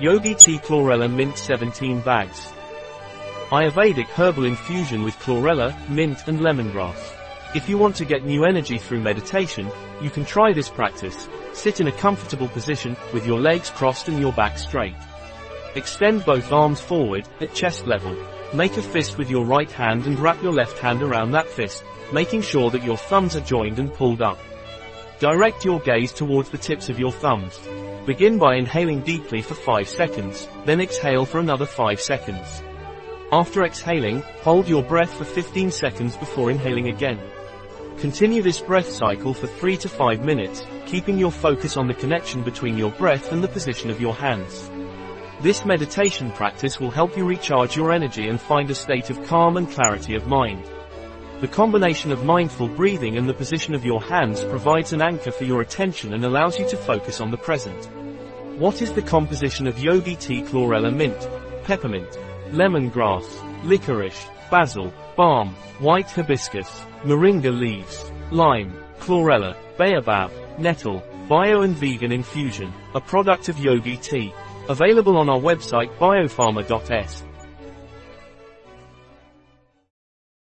Yogi Tea Chlorella Mint 17 bags. Ayurvedic herbal infusion with chlorella, mint and lemongrass. If you want to get new energy through meditation, you can try this practice. Sit in a comfortable position, with your legs crossed and your back straight. Extend both arms forward, at chest level. Make a fist with your right hand and wrap your left hand around that fist, making sure that your thumbs are joined and pulled up. Direct your gaze towards the tips of your thumbs. Begin by inhaling deeply for 5 seconds, then exhale for another 5 seconds. After exhaling, hold your breath for 15 seconds before inhaling again. Continue this breath cycle for 3 to 5 minutes, keeping your focus on the connection between your breath and the position of your hands. This meditation practice will help you recharge your energy and find a state of calm and clarity of mind. The combination of mindful breathing and the position of your hands provides an anchor for your attention and allows you to focus on the present. What is the composition of Yogi Tea Chlorella Mint, Peppermint, Lemongrass, Licorice, Basil, Balm, White Hibiscus, Moringa leaves, Lime, Chlorella, Baobab, Nettle, Bio and Vegan Infusion, a product of Yogi Tea. Available on our website biopharma.s.